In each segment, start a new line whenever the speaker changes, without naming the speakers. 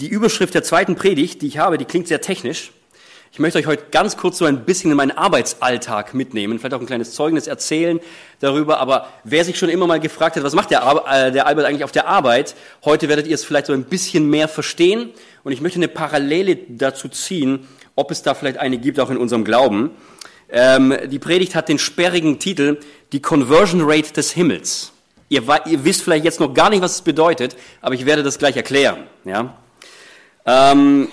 Die Überschrift der zweiten Predigt, die ich habe, die klingt sehr technisch. Ich möchte euch heute ganz kurz so ein bisschen in meinen Arbeitsalltag mitnehmen, vielleicht auch ein kleines Zeugnis erzählen darüber. Aber wer sich schon immer mal gefragt hat, was macht der, äh, Albert eigentlich auf der Arbeit, heute werdet ihr es vielleicht so ein bisschen mehr verstehen. Und ich möchte eine Parallele dazu ziehen, ob es da vielleicht eine gibt, auch in unserem Glauben. Ähm, die Predigt hat den sperrigen Titel Die Conversion Rate des Himmels. Ihr, ihr, wisst vielleicht jetzt noch gar nicht, was es bedeutet, aber ich werde das gleich erklären. Ja? Ähm,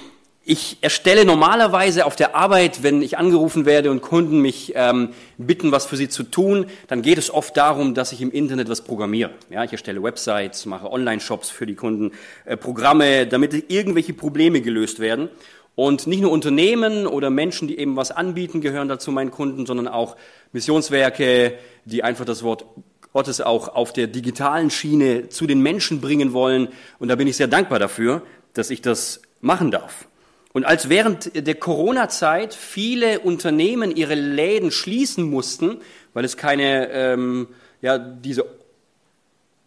ich erstelle normalerweise auf der Arbeit, wenn ich angerufen werde und Kunden mich ähm, bitten, was für sie zu tun, dann geht es oft darum, dass ich im Internet was programmiere. Ja, ich erstelle Websites, mache Online-Shops für die Kunden, äh, Programme, damit irgendwelche Probleme gelöst werden. Und nicht nur Unternehmen oder Menschen, die eben was anbieten, gehören dazu meinen Kunden, sondern auch Missionswerke, die einfach das Wort Gottes auch auf der digitalen Schiene zu den Menschen bringen wollen. Und da bin ich sehr dankbar dafür, dass ich das machen darf. Und als während der Corona-Zeit viele Unternehmen ihre Läden schließen mussten, weil es keine, ähm, ja, diese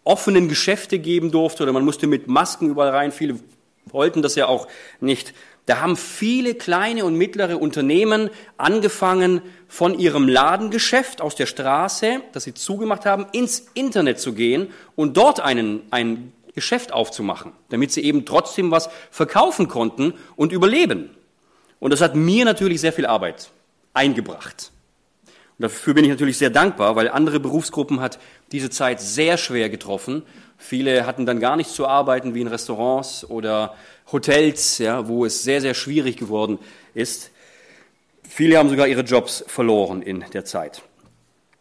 offenen Geschäfte geben durfte oder man musste mit Masken überall rein, viele wollten das ja auch nicht. Da haben viele kleine und mittlere Unternehmen angefangen, von ihrem Ladengeschäft aus der Straße, das sie zugemacht haben, ins Internet zu gehen und dort einen, einen Geschäft aufzumachen, damit sie eben trotzdem was verkaufen konnten und überleben. Und das hat mir natürlich sehr viel Arbeit eingebracht. Und dafür bin ich natürlich sehr dankbar, weil andere Berufsgruppen hat diese Zeit sehr schwer getroffen. Viele hatten dann gar nichts zu arbeiten, wie in Restaurants oder Hotels, ja, wo es sehr, sehr schwierig geworden ist. Viele haben sogar ihre Jobs verloren in der Zeit.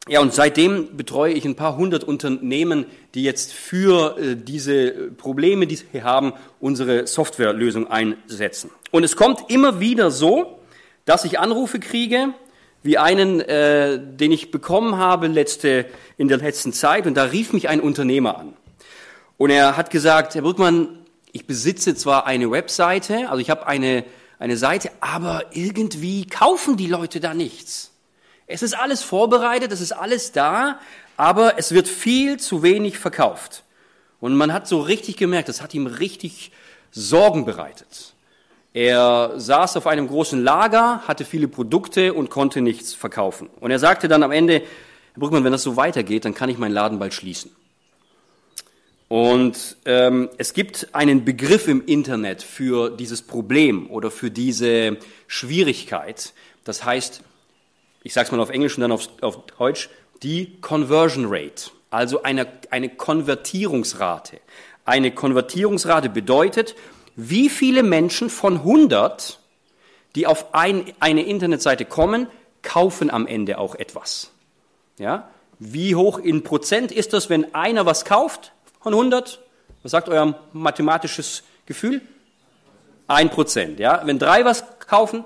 Ja, und seitdem betreue ich ein paar hundert Unternehmen, die jetzt für äh, diese Probleme, die sie haben, unsere Softwarelösung einsetzen. Und es kommt immer wieder so, dass ich Anrufe kriege, wie einen, äh, den ich bekommen habe letzte, in der letzten Zeit. Und da rief mich ein Unternehmer an. Und er hat gesagt, Herr Brückmann, ich besitze zwar eine Webseite, also ich habe eine, eine Seite, aber irgendwie kaufen die Leute da nichts. Es ist alles vorbereitet, es ist alles da, aber es wird viel zu wenig verkauft. Und man hat so richtig gemerkt, das hat ihm richtig Sorgen bereitet. Er saß auf einem großen Lager, hatte viele Produkte und konnte nichts verkaufen. Und er sagte dann am Ende, Herr Brückmann, wenn das so weitergeht, dann kann ich meinen Laden bald schließen. Und ähm, es gibt einen Begriff im Internet für dieses Problem oder für diese Schwierigkeit. Das heißt ich sage es mal auf Englisch und dann auf, auf Deutsch, die Conversion Rate, also eine, eine Konvertierungsrate. Eine Konvertierungsrate bedeutet, wie viele Menschen von 100, die auf ein, eine Internetseite kommen, kaufen am Ende auch etwas. Ja? Wie hoch in Prozent ist das, wenn einer was kauft von 100? Was sagt euer mathematisches Gefühl? Ein Prozent. Ja? Wenn drei was kaufen,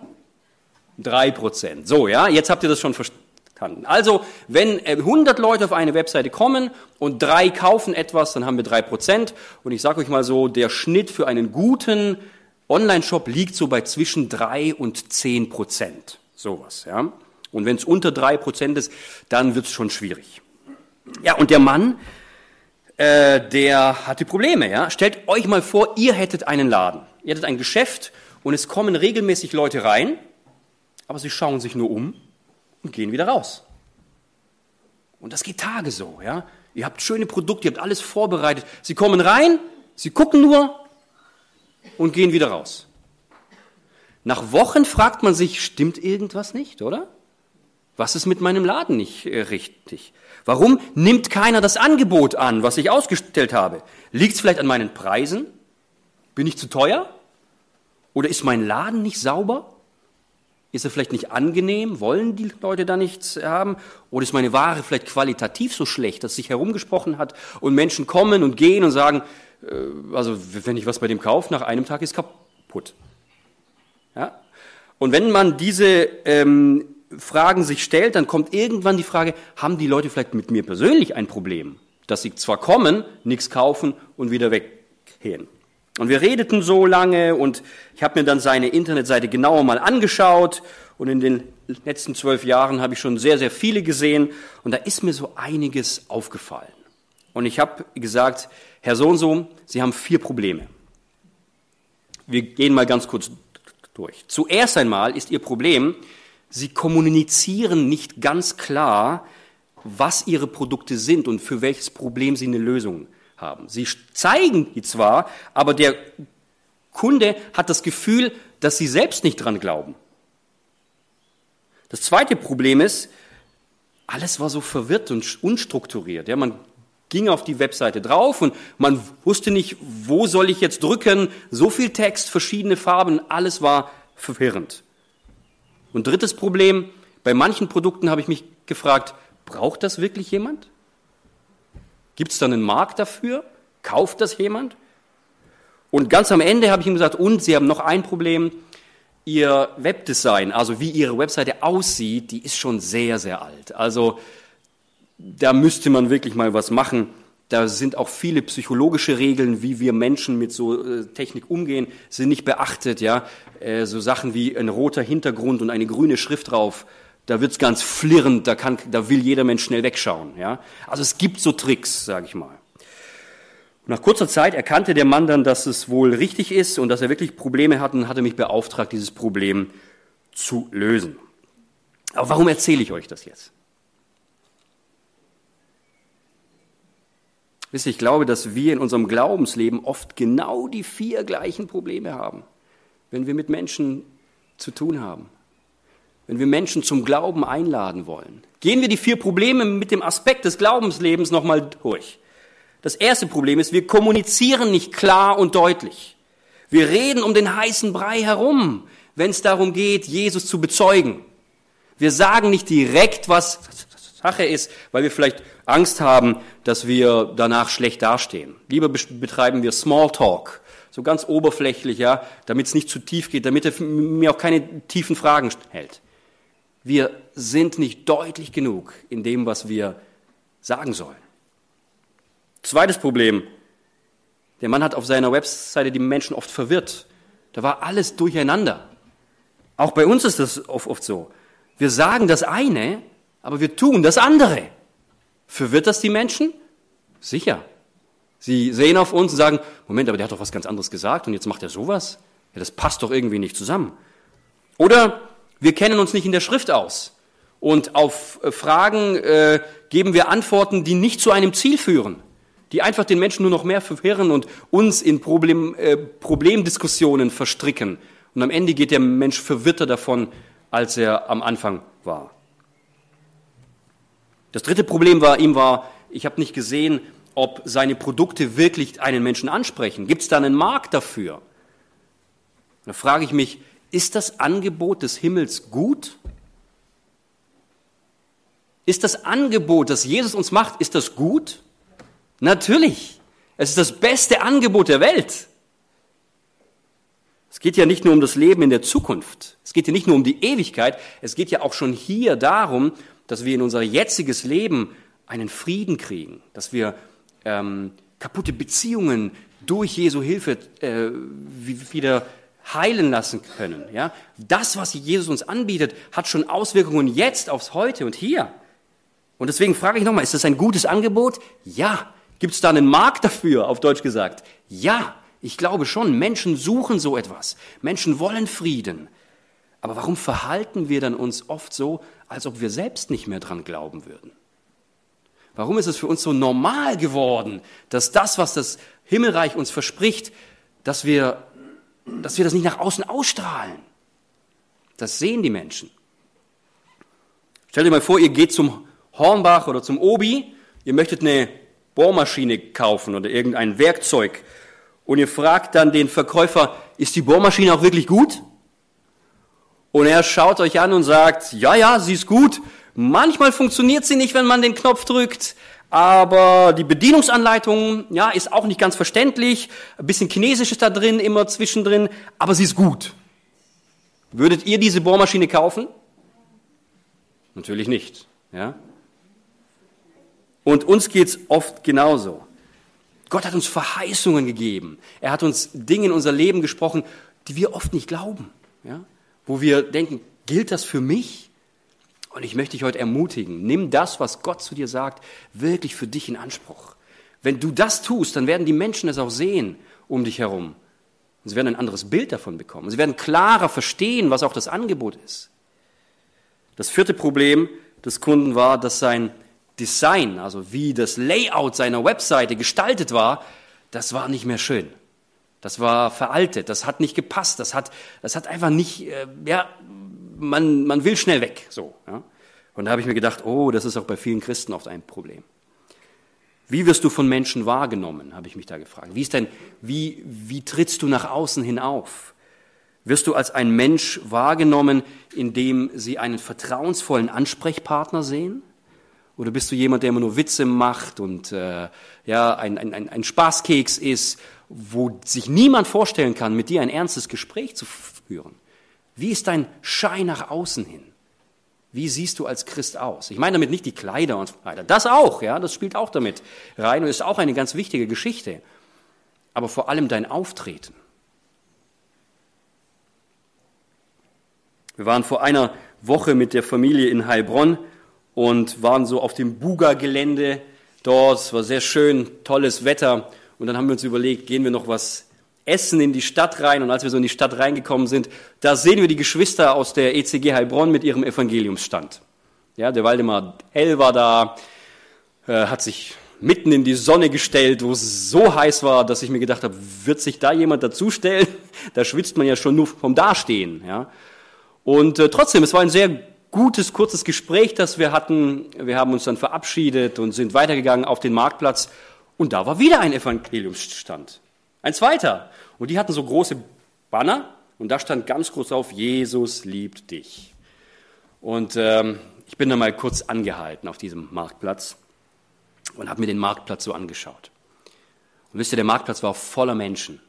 Drei Prozent. So, ja, jetzt habt ihr das schon verstanden. Also, wenn 100 äh, Leute auf eine Webseite kommen und drei kaufen etwas, dann haben wir drei Prozent. Und ich sage euch mal so, der Schnitt für einen guten Online-Shop liegt so bei zwischen drei und zehn Prozent. Sowas, ja. Und wenn es unter drei Prozent ist, dann wird es schon schwierig. Ja, und der Mann, äh, der hatte Probleme, ja. Stellt euch mal vor, ihr hättet einen Laden. Ihr hättet ein Geschäft und es kommen regelmäßig Leute rein aber sie schauen sich nur um und gehen wieder raus. Und das geht Tage so, ja. Ihr habt schöne Produkte, ihr habt alles vorbereitet. Sie kommen rein, sie gucken nur und gehen wieder raus. Nach Wochen fragt man sich, stimmt irgendwas nicht, oder? Was ist mit meinem Laden nicht äh, richtig? Warum nimmt keiner das Angebot an, was ich ausgestellt habe? Liegt es vielleicht an meinen Preisen? Bin ich zu teuer? Oder ist mein Laden nicht sauber? Ist er vielleicht nicht angenehm? Wollen die Leute da nichts haben? Oder ist meine Ware vielleicht qualitativ so schlecht, dass sich herumgesprochen hat und Menschen kommen und gehen und sagen, äh, also wenn ich was bei dem kaufe, nach einem Tag ist kaputt. Ja? Und wenn man diese ähm, Fragen sich stellt, dann kommt irgendwann die Frage, haben die Leute vielleicht mit mir persönlich ein Problem? Dass sie zwar kommen, nichts kaufen und wieder weggehen. Und wir redeten so lange und ich habe mir dann seine Internetseite genauer mal angeschaut und in den letzten zwölf Jahren habe ich schon sehr, sehr viele gesehen und da ist mir so einiges aufgefallen. Und ich habe gesagt, Herr So und so, Sie haben vier Probleme. Wir gehen mal ganz kurz durch. Zuerst einmal ist ihr Problem, sie kommunizieren nicht ganz klar, was ihre Produkte sind und für welches Problem sie eine Lösung haben. Sie zeigen die zwar, aber der Kunde hat das Gefühl, dass sie selbst nicht dran glauben. Das zweite Problem ist, alles war so verwirrt und unstrukturiert. Ja, man ging auf die Webseite drauf und man wusste nicht, wo soll ich jetzt drücken. So viel Text, verschiedene Farben, alles war verwirrend. Und drittes Problem, bei manchen Produkten habe ich mich gefragt, braucht das wirklich jemand? Gibt es dann einen Markt dafür? Kauft das jemand? Und ganz am Ende habe ich ihm gesagt, und Sie haben noch ein Problem, Ihr Webdesign, also wie Ihre Webseite aussieht, die ist schon sehr, sehr alt. Also da müsste man wirklich mal was machen. Da sind auch viele psychologische Regeln, wie wir Menschen mit so äh, Technik umgehen, sind nicht beachtet. Ja, äh, so Sachen wie ein roter Hintergrund und eine grüne Schrift drauf, da wird's ganz flirrend, da, kann, da will jeder Mensch schnell wegschauen. Ja, also es gibt so Tricks, sage ich mal. Nach kurzer Zeit erkannte der Mann dann, dass es wohl richtig ist und dass er wirklich Probleme hat und hatte mich beauftragt, dieses Problem zu lösen. Aber warum erzähle ich euch das jetzt? Wisst ihr, ich glaube, dass wir in unserem Glaubensleben oft genau die vier gleichen Probleme haben, wenn wir mit Menschen zu tun haben, wenn wir Menschen zum Glauben einladen wollen. Gehen wir die vier Probleme mit dem Aspekt des Glaubenslebens nochmal durch. Das erste Problem ist, wir kommunizieren nicht klar und deutlich. Wir reden um den heißen Brei herum, wenn es darum geht, Jesus zu bezeugen. Wir sagen nicht direkt, was Sache ist, weil wir vielleicht Angst haben, dass wir danach schlecht dastehen. Lieber betreiben wir Smalltalk, so ganz oberflächlich, ja, damit es nicht zu tief geht, damit er mir auch keine tiefen Fragen stellt. Wir sind nicht deutlich genug in dem, was wir sagen sollen. Zweites Problem. Der Mann hat auf seiner Webseite die Menschen oft verwirrt. Da war alles durcheinander. Auch bei uns ist das oft, oft so. Wir sagen das eine, aber wir tun das andere. Verwirrt das die Menschen? Sicher. Sie sehen auf uns und sagen, Moment, aber der hat doch was ganz anderes gesagt und jetzt macht er sowas? Ja, das passt doch irgendwie nicht zusammen. Oder wir kennen uns nicht in der Schrift aus und auf äh, Fragen äh, geben wir Antworten, die nicht zu einem Ziel führen die einfach den Menschen nur noch mehr verwirren und uns in Problem, äh, Problemdiskussionen verstricken. Und am Ende geht der Mensch verwirrter davon, als er am Anfang war. Das dritte Problem war, ihm war, ich habe nicht gesehen, ob seine Produkte wirklich einen Menschen ansprechen. Gibt es da einen Markt dafür? Da frage ich mich, ist das Angebot des Himmels gut? Ist das Angebot, das Jesus uns macht, ist das gut? Natürlich. Es ist das beste Angebot der Welt. Es geht ja nicht nur um das Leben in der Zukunft. Es geht ja nicht nur um die Ewigkeit. Es geht ja auch schon hier darum, dass wir in unser jetziges Leben einen Frieden kriegen, dass wir ähm, kaputte Beziehungen durch Jesu Hilfe äh, wieder heilen lassen können. Ja? Das, was Jesus uns anbietet, hat schon Auswirkungen jetzt aufs Heute und hier. Und deswegen frage ich nochmal, ist das ein gutes Angebot? Ja. Gibt es da einen Markt dafür, auf Deutsch gesagt? Ja, ich glaube schon. Menschen suchen so etwas. Menschen wollen Frieden. Aber warum verhalten wir dann uns oft so, als ob wir selbst nicht mehr dran glauben würden? Warum ist es für uns so normal geworden, dass das, was das Himmelreich uns verspricht, dass wir, dass wir das nicht nach außen ausstrahlen? Das sehen die Menschen. Stellt euch mal vor, ihr geht zum Hornbach oder zum Obi, ihr möchtet eine Bohrmaschine kaufen oder irgendein Werkzeug und ihr fragt dann den Verkäufer, ist die Bohrmaschine auch wirklich gut? Und er schaut euch an und sagt, ja, ja, sie ist gut. Manchmal funktioniert sie nicht, wenn man den Knopf drückt, aber die Bedienungsanleitung, ja, ist auch nicht ganz verständlich. Ein bisschen Chinesisch ist da drin, immer zwischendrin, aber sie ist gut. Würdet ihr diese Bohrmaschine kaufen? Natürlich nicht, ja. Und uns geht's oft genauso. Gott hat uns Verheißungen gegeben. Er hat uns Dinge in unser Leben gesprochen, die wir oft nicht glauben. Ja? Wo wir denken, gilt das für mich? Und ich möchte dich heute ermutigen, nimm das, was Gott zu dir sagt, wirklich für dich in Anspruch. Wenn du das tust, dann werden die Menschen es auch sehen um dich herum. Und sie werden ein anderes Bild davon bekommen. Sie werden klarer verstehen, was auch das Angebot ist. Das vierte Problem des Kunden war, dass sein Design, also wie das Layout seiner Webseite gestaltet war, das war nicht mehr schön. Das war veraltet, das hat nicht gepasst, das hat, das hat einfach nicht, äh, ja, man, man will schnell weg, so. Ja. Und da habe ich mir gedacht, oh, das ist auch bei vielen Christen oft ein Problem. Wie wirst du von Menschen wahrgenommen, habe ich mich da gefragt. Wie ist denn, wie, wie trittst du nach außen hin auf? Wirst du als ein Mensch wahrgenommen, indem sie einen vertrauensvollen Ansprechpartner sehen? Oder bist du jemand, der immer nur Witze macht und äh, ja, ein, ein, ein Spaßkeks ist, wo sich niemand vorstellen kann, mit dir ein ernstes Gespräch zu führen? Wie ist dein Schein nach außen hin? Wie siehst du als Christ aus? Ich meine damit nicht die Kleider und so weiter. Das auch, ja, das spielt auch damit rein und ist auch eine ganz wichtige Geschichte. Aber vor allem dein Auftreten. Wir waren vor einer Woche mit der Familie in Heilbronn und waren so auf dem Buga-Gelände dort. Es war sehr schön, tolles Wetter. Und dann haben wir uns überlegt, gehen wir noch was essen in die Stadt rein. Und als wir so in die Stadt reingekommen sind, da sehen wir die Geschwister aus der ECG Heilbronn mit ihrem Evangeliumsstand. Ja, der Waldemar Hell war da, äh, hat sich mitten in die Sonne gestellt, wo es so heiß war, dass ich mir gedacht habe, wird sich da jemand dazustellen? Da schwitzt man ja schon nur vom Dastehen. Ja. Und äh, trotzdem, es war ein sehr gutes, kurzes Gespräch, das wir hatten. Wir haben uns dann verabschiedet und sind weitergegangen auf den Marktplatz. Und da war wieder ein Evangeliumsstand. Ein zweiter. Und die hatten so große Banner und da stand ganz groß auf, Jesus liebt dich. Und ähm, ich bin da mal kurz angehalten auf diesem Marktplatz und habe mir den Marktplatz so angeschaut. Und wisst ihr, der Marktplatz war voller Menschen.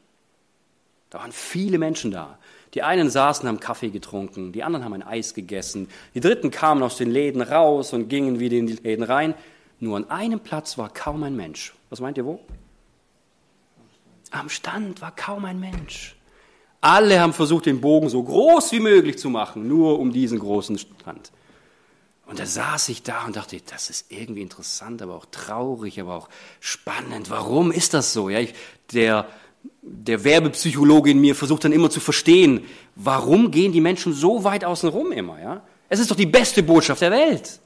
Da waren viele Menschen da. Die einen saßen, haben Kaffee getrunken, die anderen haben ein Eis gegessen, die dritten kamen aus den Läden raus und gingen wieder in die Läden rein. Nur an einem Platz war kaum ein Mensch. Was meint ihr wo? Am Stand war kaum ein Mensch. Alle haben versucht, den Bogen so groß wie möglich zu machen, nur um diesen großen Stand. Und da saß ich da und dachte, das ist irgendwie interessant, aber auch traurig, aber auch spannend. Warum ist das so? Ja, ich, der, der Werbepsychologe in mir versucht dann immer zu verstehen, warum gehen die Menschen so weit außen rum immer, ja? Es ist doch die beste Botschaft der Welt.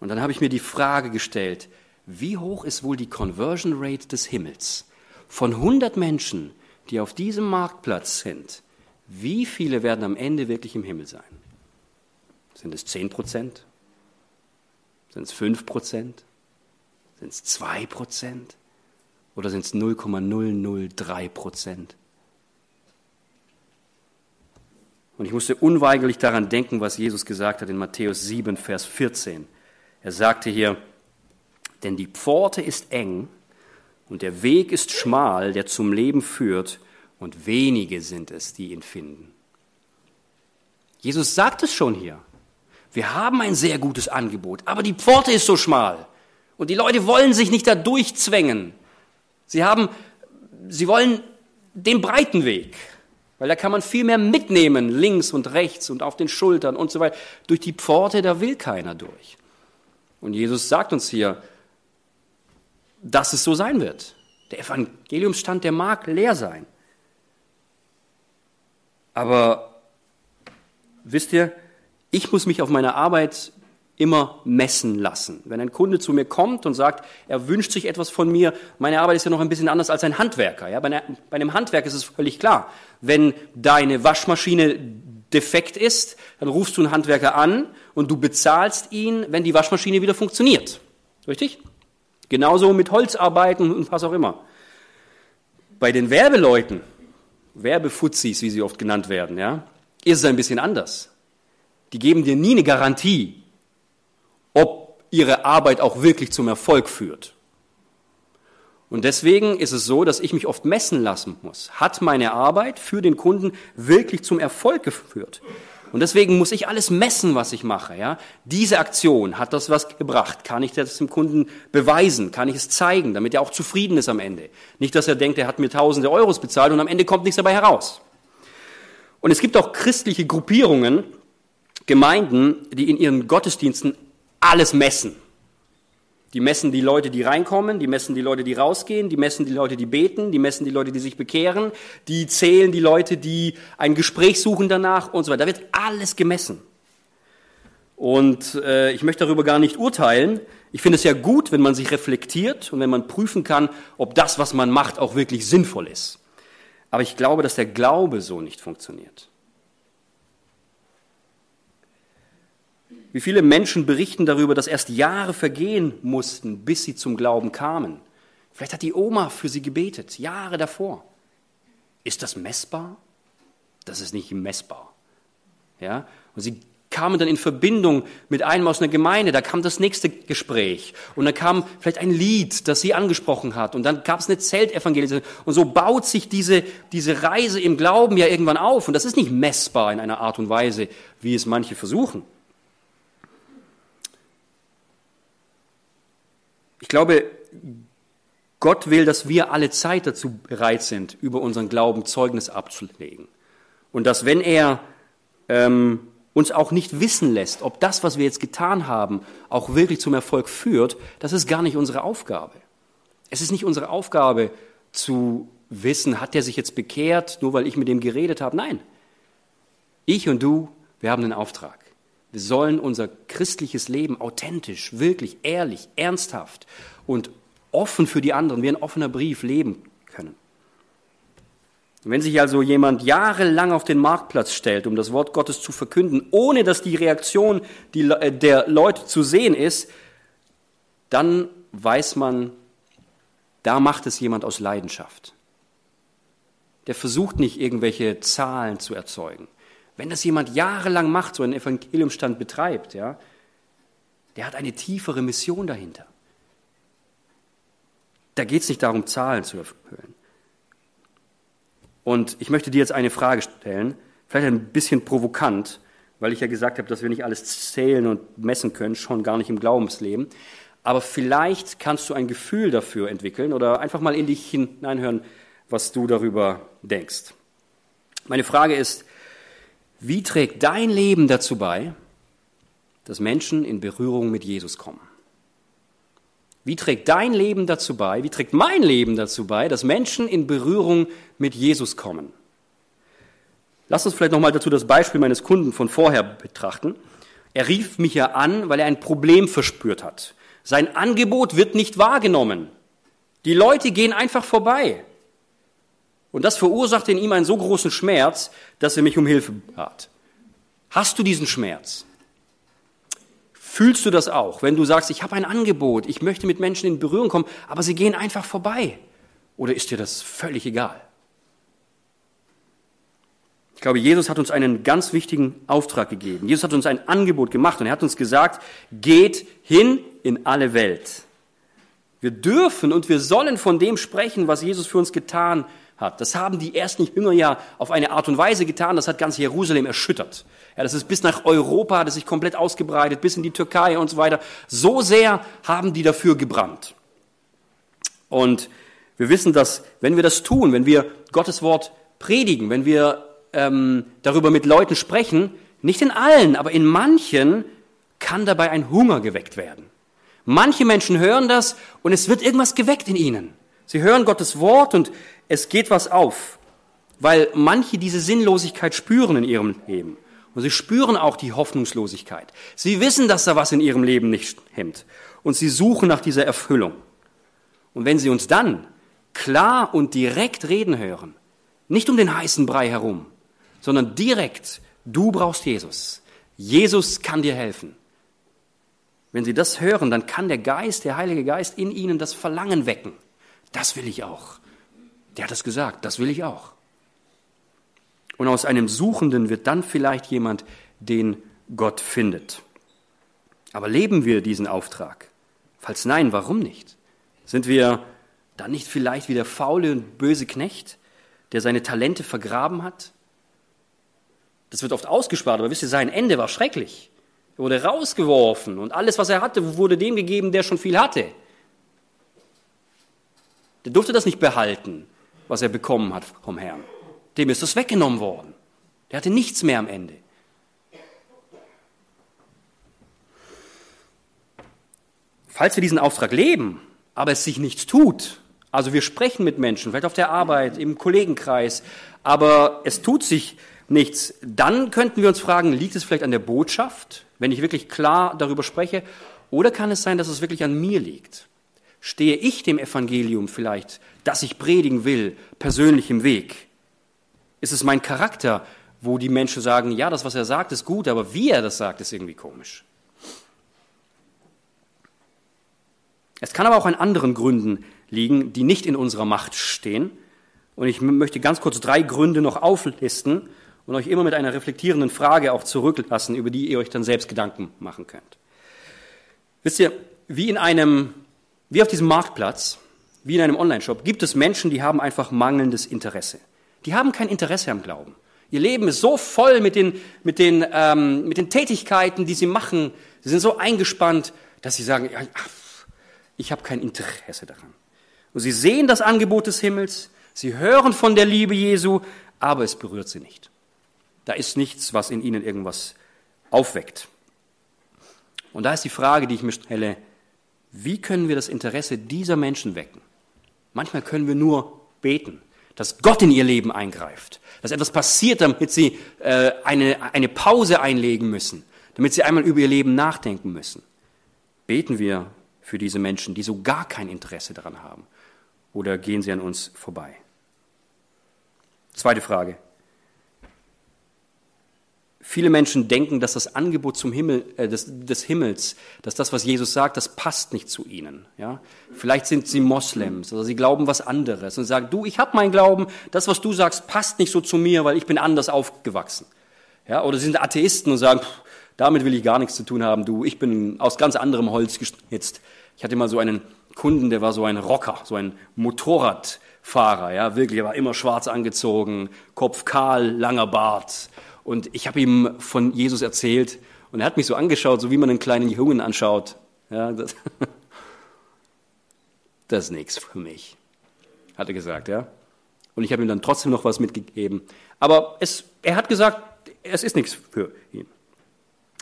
Und dann habe ich mir die Frage gestellt, wie hoch ist wohl die Conversion Rate des Himmels? Von 100 Menschen, die auf diesem Marktplatz sind, wie viele werden am Ende wirklich im Himmel sein? Sind es 10 Prozent? Sind es 5 Prozent? Sind es 2 Prozent? Oder sind es 0,003 Prozent? Und ich musste unweigerlich daran denken, was Jesus gesagt hat in Matthäus 7, Vers 14. Er sagte hier, denn die Pforte ist eng und der Weg ist schmal, der zum Leben führt, und wenige sind es, die ihn finden. Jesus sagt es schon hier. Wir haben ein sehr gutes Angebot, aber die Pforte ist so schmal. Und die Leute wollen sich nicht da durchzwängen. Sie haben, sie wollen den breiten Weg, weil da kann man viel mehr mitnehmen, links und rechts und auf den Schultern und so weiter. Durch die Pforte, da will keiner durch. Und Jesus sagt uns hier, dass es so sein wird. Der Evangeliumsstand, der mag leer sein. Aber wisst ihr, ich muss mich auf meine Arbeit immer messen lassen. Wenn ein Kunde zu mir kommt und sagt, er wünscht sich etwas von mir, meine Arbeit ist ja noch ein bisschen anders als ein Handwerker. Ja, bei einem Handwerk ist es völlig klar. Wenn deine Waschmaschine defekt ist, dann rufst du einen Handwerker an und du bezahlst ihn, wenn die Waschmaschine wieder funktioniert. Richtig? Genauso mit Holzarbeiten und was auch immer. Bei den Werbeleuten, Werbefuzis, wie sie oft genannt werden, ja, ist es ein bisschen anders. Die geben dir nie eine Garantie, ob ihre Arbeit auch wirklich zum Erfolg führt. Und deswegen ist es so, dass ich mich oft messen lassen muss. Hat meine Arbeit für den Kunden wirklich zum Erfolg geführt? Und deswegen muss ich alles messen, was ich mache. Ja? Diese Aktion, hat das was gebracht? Kann ich das dem Kunden beweisen? Kann ich es zeigen, damit er auch zufrieden ist am Ende? Nicht, dass er denkt, er hat mir tausende Euros bezahlt und am Ende kommt nichts dabei heraus. Und es gibt auch christliche Gruppierungen, Gemeinden, die in ihren Gottesdiensten alles messen. Die messen die Leute, die reinkommen, die messen die Leute, die rausgehen, die messen die Leute, die beten, die messen die Leute, die sich bekehren, die zählen die Leute, die ein Gespräch suchen danach und so weiter. Da wird alles gemessen. Und äh, ich möchte darüber gar nicht urteilen. Ich finde es ja gut, wenn man sich reflektiert und wenn man prüfen kann, ob das, was man macht, auch wirklich sinnvoll ist. Aber ich glaube, dass der Glaube so nicht funktioniert. Wie viele Menschen berichten darüber, dass erst Jahre vergehen mussten, bis sie zum Glauben kamen. Vielleicht hat die Oma für sie gebetet, Jahre davor. Ist das messbar? Das ist nicht messbar. Ja? Und sie kamen dann in Verbindung mit einem aus einer Gemeinde, da kam das nächste Gespräch und dann kam vielleicht ein Lied, das sie angesprochen hat und dann gab es eine Zeltevangelisation und so baut sich diese, diese Reise im Glauben ja irgendwann auf und das ist nicht messbar in einer Art und Weise, wie es manche versuchen. Ich glaube, Gott will, dass wir alle Zeit dazu bereit sind, über unseren Glauben Zeugnis abzulegen. Und dass wenn er ähm, uns auch nicht wissen lässt, ob das, was wir jetzt getan haben, auch wirklich zum Erfolg führt, das ist gar nicht unsere Aufgabe. Es ist nicht unsere Aufgabe zu wissen, hat er sich jetzt bekehrt, nur weil ich mit ihm geredet habe. Nein. Ich und du, wir haben einen Auftrag. Wir sollen unser christliches Leben authentisch, wirklich ehrlich, ernsthaft und offen für die anderen, wie ein offener Brief leben können. Wenn sich also jemand jahrelang auf den Marktplatz stellt, um das Wort Gottes zu verkünden, ohne dass die Reaktion äh, der Leute zu sehen ist, dann weiß man, da macht es jemand aus Leidenschaft. Der versucht nicht irgendwelche Zahlen zu erzeugen. Wenn das jemand jahrelang macht, so einen Evangeliumstand betreibt, ja, der hat eine tiefere Mission dahinter. Da geht es nicht darum, Zahlen zu erfüllen. Und ich möchte dir jetzt eine Frage stellen, vielleicht ein bisschen provokant, weil ich ja gesagt habe, dass wir nicht alles zählen und messen können, schon gar nicht im Glaubensleben. Aber vielleicht kannst du ein Gefühl dafür entwickeln oder einfach mal in dich hineinhören, was du darüber denkst. Meine Frage ist, wie trägt dein Leben dazu bei, dass Menschen in Berührung mit Jesus kommen? Wie trägt dein Leben dazu bei, wie trägt mein Leben dazu bei, dass Menschen in Berührung mit Jesus kommen? Lass uns vielleicht nochmal dazu das Beispiel meines Kunden von vorher betrachten. Er rief mich ja an, weil er ein Problem verspürt hat. Sein Angebot wird nicht wahrgenommen. Die Leute gehen einfach vorbei. Und das verursachte in ihm einen so großen Schmerz, dass er mich um Hilfe bat. Hast du diesen Schmerz? Fühlst du das auch, wenn du sagst, ich habe ein Angebot, ich möchte mit Menschen in Berührung kommen, aber sie gehen einfach vorbei? Oder ist dir das völlig egal? Ich glaube, Jesus hat uns einen ganz wichtigen Auftrag gegeben. Jesus hat uns ein Angebot gemacht und er hat uns gesagt, geht hin in alle Welt. Wir dürfen und wir sollen von dem sprechen, was Jesus für uns getan hat hat. Das haben die ersten Jünger ja auf eine Art und Weise getan, das hat ganz Jerusalem erschüttert. Ja, das ist bis nach Europa, das sich komplett ausgebreitet, bis in die Türkei und so weiter. So sehr haben die dafür gebrannt. Und wir wissen, dass wenn wir das tun, wenn wir Gottes Wort predigen, wenn wir ähm, darüber mit Leuten sprechen, nicht in allen, aber in manchen kann dabei ein Hunger geweckt werden. Manche Menschen hören das und es wird irgendwas geweckt in ihnen. Sie hören Gottes Wort und es geht was auf, weil manche diese Sinnlosigkeit spüren in ihrem Leben. Und sie spüren auch die Hoffnungslosigkeit. Sie wissen, dass da was in ihrem Leben nicht stimmt. Und sie suchen nach dieser Erfüllung. Und wenn sie uns dann klar und direkt reden hören, nicht um den heißen Brei herum, sondern direkt, du brauchst Jesus. Jesus kann dir helfen. Wenn sie das hören, dann kann der Geist, der Heilige Geist in ihnen das Verlangen wecken. Das will ich auch. Der hat es gesagt, das will ich auch. Und aus einem Suchenden wird dann vielleicht jemand, den Gott findet. Aber leben wir diesen Auftrag? Falls nein, warum nicht? Sind wir dann nicht vielleicht wie der faule und böse Knecht, der seine Talente vergraben hat? Das wird oft ausgespart, aber wisst ihr, sein Ende war schrecklich. Er wurde rausgeworfen und alles, was er hatte, wurde dem gegeben, der schon viel hatte. Der durfte das nicht behalten, was er bekommen hat vom Herrn. Dem ist das weggenommen worden. Der hatte nichts mehr am Ende. falls wir diesen Auftrag leben, aber es sich nichts tut, also wir sprechen mit Menschen, vielleicht auf der Arbeit, im Kollegenkreis, aber es tut sich nichts, dann könnten wir uns fragen, liegt es vielleicht an der Botschaft, wenn ich wirklich klar darüber spreche, oder kann es sein, dass es wirklich an mir liegt? Stehe ich dem Evangelium vielleicht, das ich predigen will, persönlich im Weg? Ist es mein Charakter, wo die Menschen sagen, ja, das, was er sagt, ist gut, aber wie er das sagt, ist irgendwie komisch? Es kann aber auch an anderen Gründen liegen, die nicht in unserer Macht stehen. Und ich möchte ganz kurz drei Gründe noch auflisten und euch immer mit einer reflektierenden Frage auch zurücklassen, über die ihr euch dann selbst Gedanken machen könnt. Wisst ihr, wie in einem, wie auf diesem Marktplatz, wie in einem Online-Shop, gibt es Menschen, die haben einfach mangelndes Interesse. Die haben kein Interesse am Glauben. Ihr Leben ist so voll mit den, mit den, ähm, mit den Tätigkeiten, die sie machen. Sie sind so eingespannt, dass sie sagen, ich habe kein Interesse daran. Und sie sehen das Angebot des Himmels, sie hören von der Liebe Jesu, aber es berührt sie nicht. Da ist nichts, was in ihnen irgendwas aufweckt. Und da ist die Frage, die ich mir stelle, wie können wir das Interesse dieser Menschen wecken? Manchmal können wir nur beten, dass Gott in ihr Leben eingreift, dass etwas passiert, damit sie äh, eine, eine Pause einlegen müssen, damit sie einmal über ihr Leben nachdenken müssen. Beten wir für diese Menschen, die so gar kein Interesse daran haben, oder gehen sie an uns vorbei? Zweite Frage. Viele Menschen denken, dass das Angebot zum Himmel, äh, des, des, Himmels, dass das, was Jesus sagt, das passt nicht zu ihnen. Ja? Vielleicht sind sie Moslems oder sie glauben was anderes und sagen, du, ich habe meinen Glauben, das, was du sagst, passt nicht so zu mir, weil ich bin anders aufgewachsen. Ja? Oder sie sind Atheisten und sagen, pff, damit will ich gar nichts zu tun haben, du, ich bin aus ganz anderem Holz geschnitzt. Ich hatte mal so einen Kunden, der war so ein Rocker, so ein Motorradfahrer, ja, wirklich, er war immer schwarz angezogen, Kopf kahl, langer Bart und ich habe ihm von Jesus erzählt und er hat mich so angeschaut, so wie man einen kleinen Jungen anschaut. Ja, das, das ist nichts für mich, hat er gesagt. Ja. Und ich habe ihm dann trotzdem noch was mitgegeben. Aber es, er hat gesagt, es ist nichts für ihn.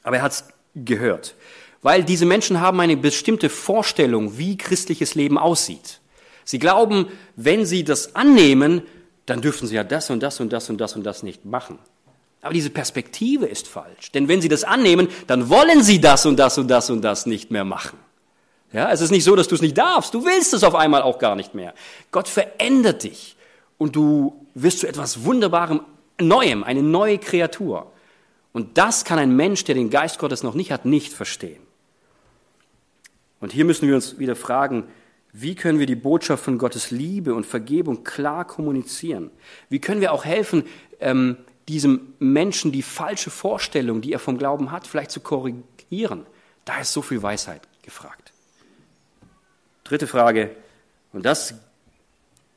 Aber er hat es gehört. Weil diese Menschen haben eine bestimmte Vorstellung, wie christliches Leben aussieht. Sie glauben, wenn sie das annehmen, dann dürfen sie ja das und das und das und das und das nicht machen. Aber diese Perspektive ist falsch. Denn wenn Sie das annehmen, dann wollen Sie das und das und das und das nicht mehr machen. Ja, es ist nicht so, dass du es nicht darfst. Du willst es auf einmal auch gar nicht mehr. Gott verändert dich und du wirst zu etwas Wunderbarem, Neuem, eine neue Kreatur. Und das kann ein Mensch, der den Geist Gottes noch nicht hat, nicht verstehen. Und hier müssen wir uns wieder fragen, wie können wir die Botschaft von Gottes Liebe und Vergebung klar kommunizieren? Wie können wir auch helfen, ähm, diesem Menschen die falsche Vorstellung, die er vom Glauben hat, vielleicht zu korrigieren. Da ist so viel Weisheit gefragt. Dritte Frage, und das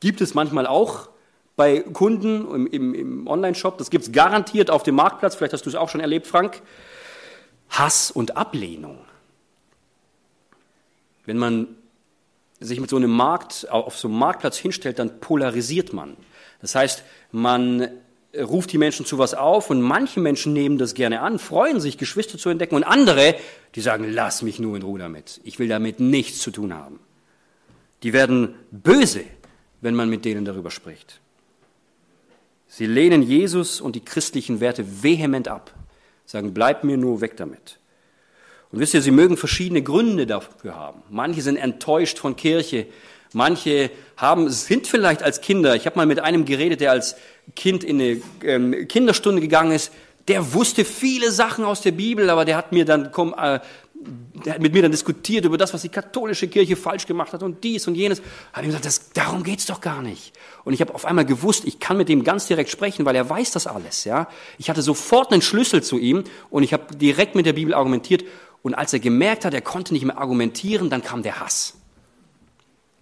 gibt es manchmal auch bei Kunden im, im, im Online-Shop, das gibt es garantiert auf dem Marktplatz, vielleicht hast du es auch schon erlebt, Frank. Hass und Ablehnung. Wenn man sich mit so einem Markt, auf so einem Marktplatz hinstellt, dann polarisiert man. Das heißt, man ruft die Menschen zu was auf und manche Menschen nehmen das gerne an, freuen sich, Geschwister zu entdecken und andere, die sagen, lass mich nur in Ruhe damit. Ich will damit nichts zu tun haben. Die werden böse, wenn man mit denen darüber spricht. Sie lehnen Jesus und die christlichen Werte vehement ab, sagen, bleib mir nur weg damit. Und wisst ihr, sie mögen verschiedene Gründe dafür haben. Manche sind enttäuscht von Kirche, Manche haben, sind vielleicht als Kinder, ich habe mal mit einem geredet, der als Kind in eine ähm, Kinderstunde gegangen ist, der wusste viele Sachen aus der Bibel, aber der hat mir dann komm, äh, der hat mit mir dann diskutiert über das, was die katholische Kirche falsch gemacht hat und dies und jenes. Habe ihm gesagt, das, darum geht's doch gar nicht. Und ich habe auf einmal gewusst, ich kann mit dem ganz direkt sprechen, weil er weiß das alles. Ja, ich hatte sofort einen Schlüssel zu ihm und ich habe direkt mit der Bibel argumentiert. Und als er gemerkt hat, er konnte nicht mehr argumentieren, dann kam der Hass.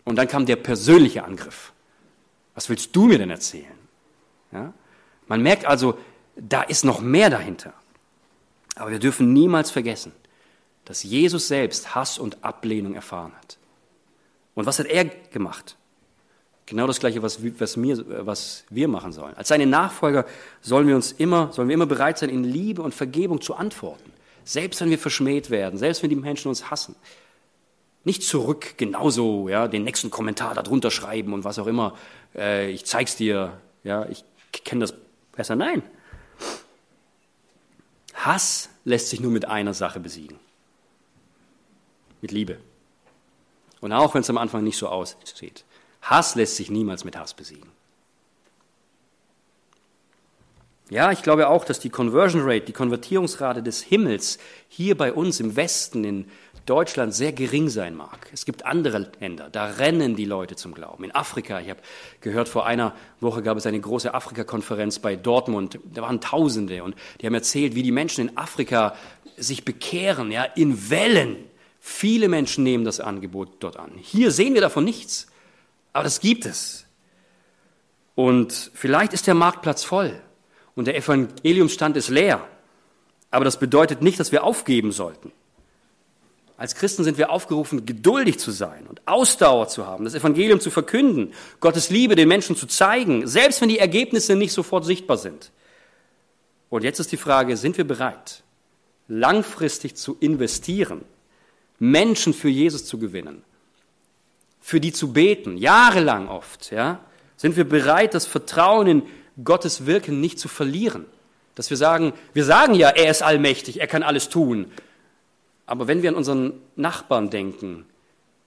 Und dann kam der persönliche Angriff. Was willst du mir denn erzählen? Ja? Man merkt also, da ist noch mehr dahinter. Aber wir dürfen niemals vergessen, dass Jesus selbst Hass und Ablehnung erfahren hat. Und was hat er gemacht? Genau das Gleiche, was, was, mir, was wir machen sollen. Als seine Nachfolger sollen wir uns immer, sollen wir immer bereit sein, in Liebe und Vergebung zu antworten. Selbst wenn wir verschmäht werden, selbst wenn die Menschen uns hassen. Nicht zurück, genauso, ja, den nächsten Kommentar darunter schreiben und was auch immer. Äh, ich zeig's dir, ja, ich kenne das besser. Nein. Hass lässt sich nur mit einer Sache besiegen. Mit Liebe. Und auch wenn es am Anfang nicht so aussieht. Hass lässt sich niemals mit Hass besiegen. Ja, ich glaube auch, dass die Conversion Rate, die Konvertierungsrate des Himmels hier bei uns im Westen, in Deutschland, sehr gering sein mag. Es gibt andere Länder, da rennen die Leute zum Glauben. In Afrika, ich habe gehört, vor einer Woche gab es eine große Afrika-Konferenz bei Dortmund, da waren Tausende und die haben erzählt, wie die Menschen in Afrika sich bekehren, ja, in Wellen. Viele Menschen nehmen das Angebot dort an. Hier sehen wir davon nichts, aber das gibt es. Und vielleicht ist der Marktplatz voll und der Evangeliumsstand ist leer. Aber das bedeutet nicht, dass wir aufgeben sollten. Als Christen sind wir aufgerufen, geduldig zu sein und Ausdauer zu haben, das Evangelium zu verkünden, Gottes Liebe den Menschen zu zeigen, selbst wenn die Ergebnisse nicht sofort sichtbar sind. Und jetzt ist die Frage, sind wir bereit, langfristig zu investieren, Menschen für Jesus zu gewinnen, für die zu beten, jahrelang oft, ja? Sind wir bereit, das Vertrauen in Gottes Wirken nicht zu verlieren. Dass wir sagen, wir sagen ja, er ist allmächtig, er kann alles tun. Aber wenn wir an unseren Nachbarn denken,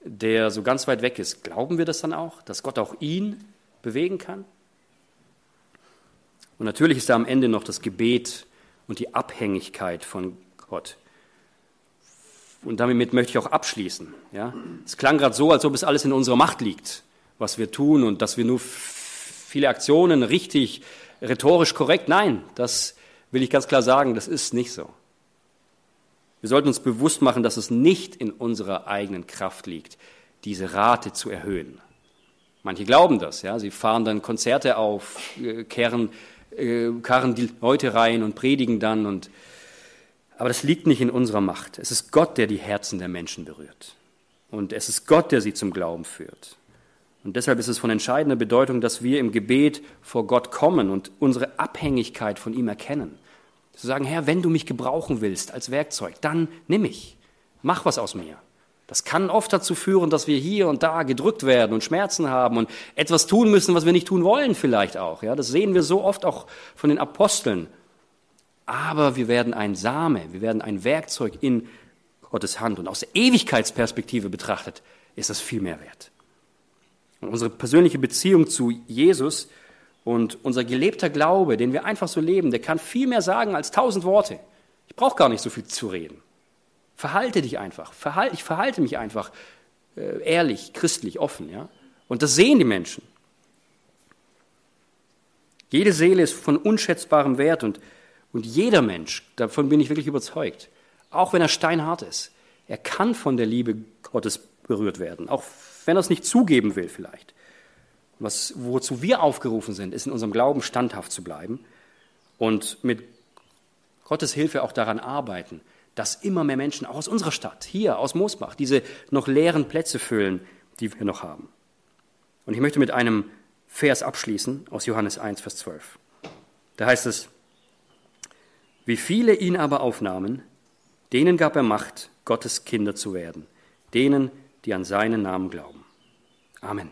der so ganz weit weg ist, glauben wir das dann auch, dass Gott auch ihn bewegen kann? Und natürlich ist da am Ende noch das Gebet und die Abhängigkeit von Gott. Und damit möchte ich auch abschließen. Ja? Es klang gerade so, als ob es alles in unserer Macht liegt, was wir tun und dass wir nur viele Aktionen richtig, rhetorisch korrekt. Nein, das will ich ganz klar sagen, das ist nicht so. Wir sollten uns bewusst machen, dass es nicht in unserer eigenen Kraft liegt, diese Rate zu erhöhen. Manche glauben das, ja. Sie fahren dann Konzerte auf, äh, kehren, äh, karren die Leute rein und predigen dann und, aber das liegt nicht in unserer Macht. Es ist Gott, der die Herzen der Menschen berührt. Und es ist Gott, der sie zum Glauben führt. Und deshalb ist es von entscheidender Bedeutung, dass wir im Gebet vor Gott kommen und unsere Abhängigkeit von ihm erkennen. Zu sagen, Herr, wenn du mich gebrauchen willst als Werkzeug, dann nimm mich. Mach was aus mir. Das kann oft dazu führen, dass wir hier und da gedrückt werden und Schmerzen haben und etwas tun müssen, was wir nicht tun wollen vielleicht auch. Ja, das sehen wir so oft auch von den Aposteln. Aber wir werden ein Same, wir werden ein Werkzeug in Gottes Hand. Und aus der Ewigkeitsperspektive betrachtet ist das viel mehr wert. Und unsere persönliche Beziehung zu Jesus und unser gelebter Glaube, den wir einfach so leben, der kann viel mehr sagen als tausend Worte. Ich brauche gar nicht so viel zu reden. Verhalte dich einfach. Verhal ich verhalte mich einfach äh, ehrlich, christlich, offen. Ja? Und das sehen die Menschen. Jede Seele ist von unschätzbarem Wert und, und jeder Mensch, davon bin ich wirklich überzeugt, auch wenn er steinhart ist, er kann von der Liebe Gottes berührt werden, auch wenn er es nicht zugeben will vielleicht. Was, wozu wir aufgerufen sind, ist in unserem Glauben standhaft zu bleiben und mit Gottes Hilfe auch daran arbeiten, dass immer mehr Menschen auch aus unserer Stadt, hier aus Moosbach, diese noch leeren Plätze füllen, die wir noch haben. Und ich möchte mit einem Vers abschließen aus Johannes 1, Vers 12. Da heißt es, wie viele ihn aber aufnahmen, denen gab er Macht, Gottes Kinder zu werden, denen, die an seinen Namen glauben. Amen.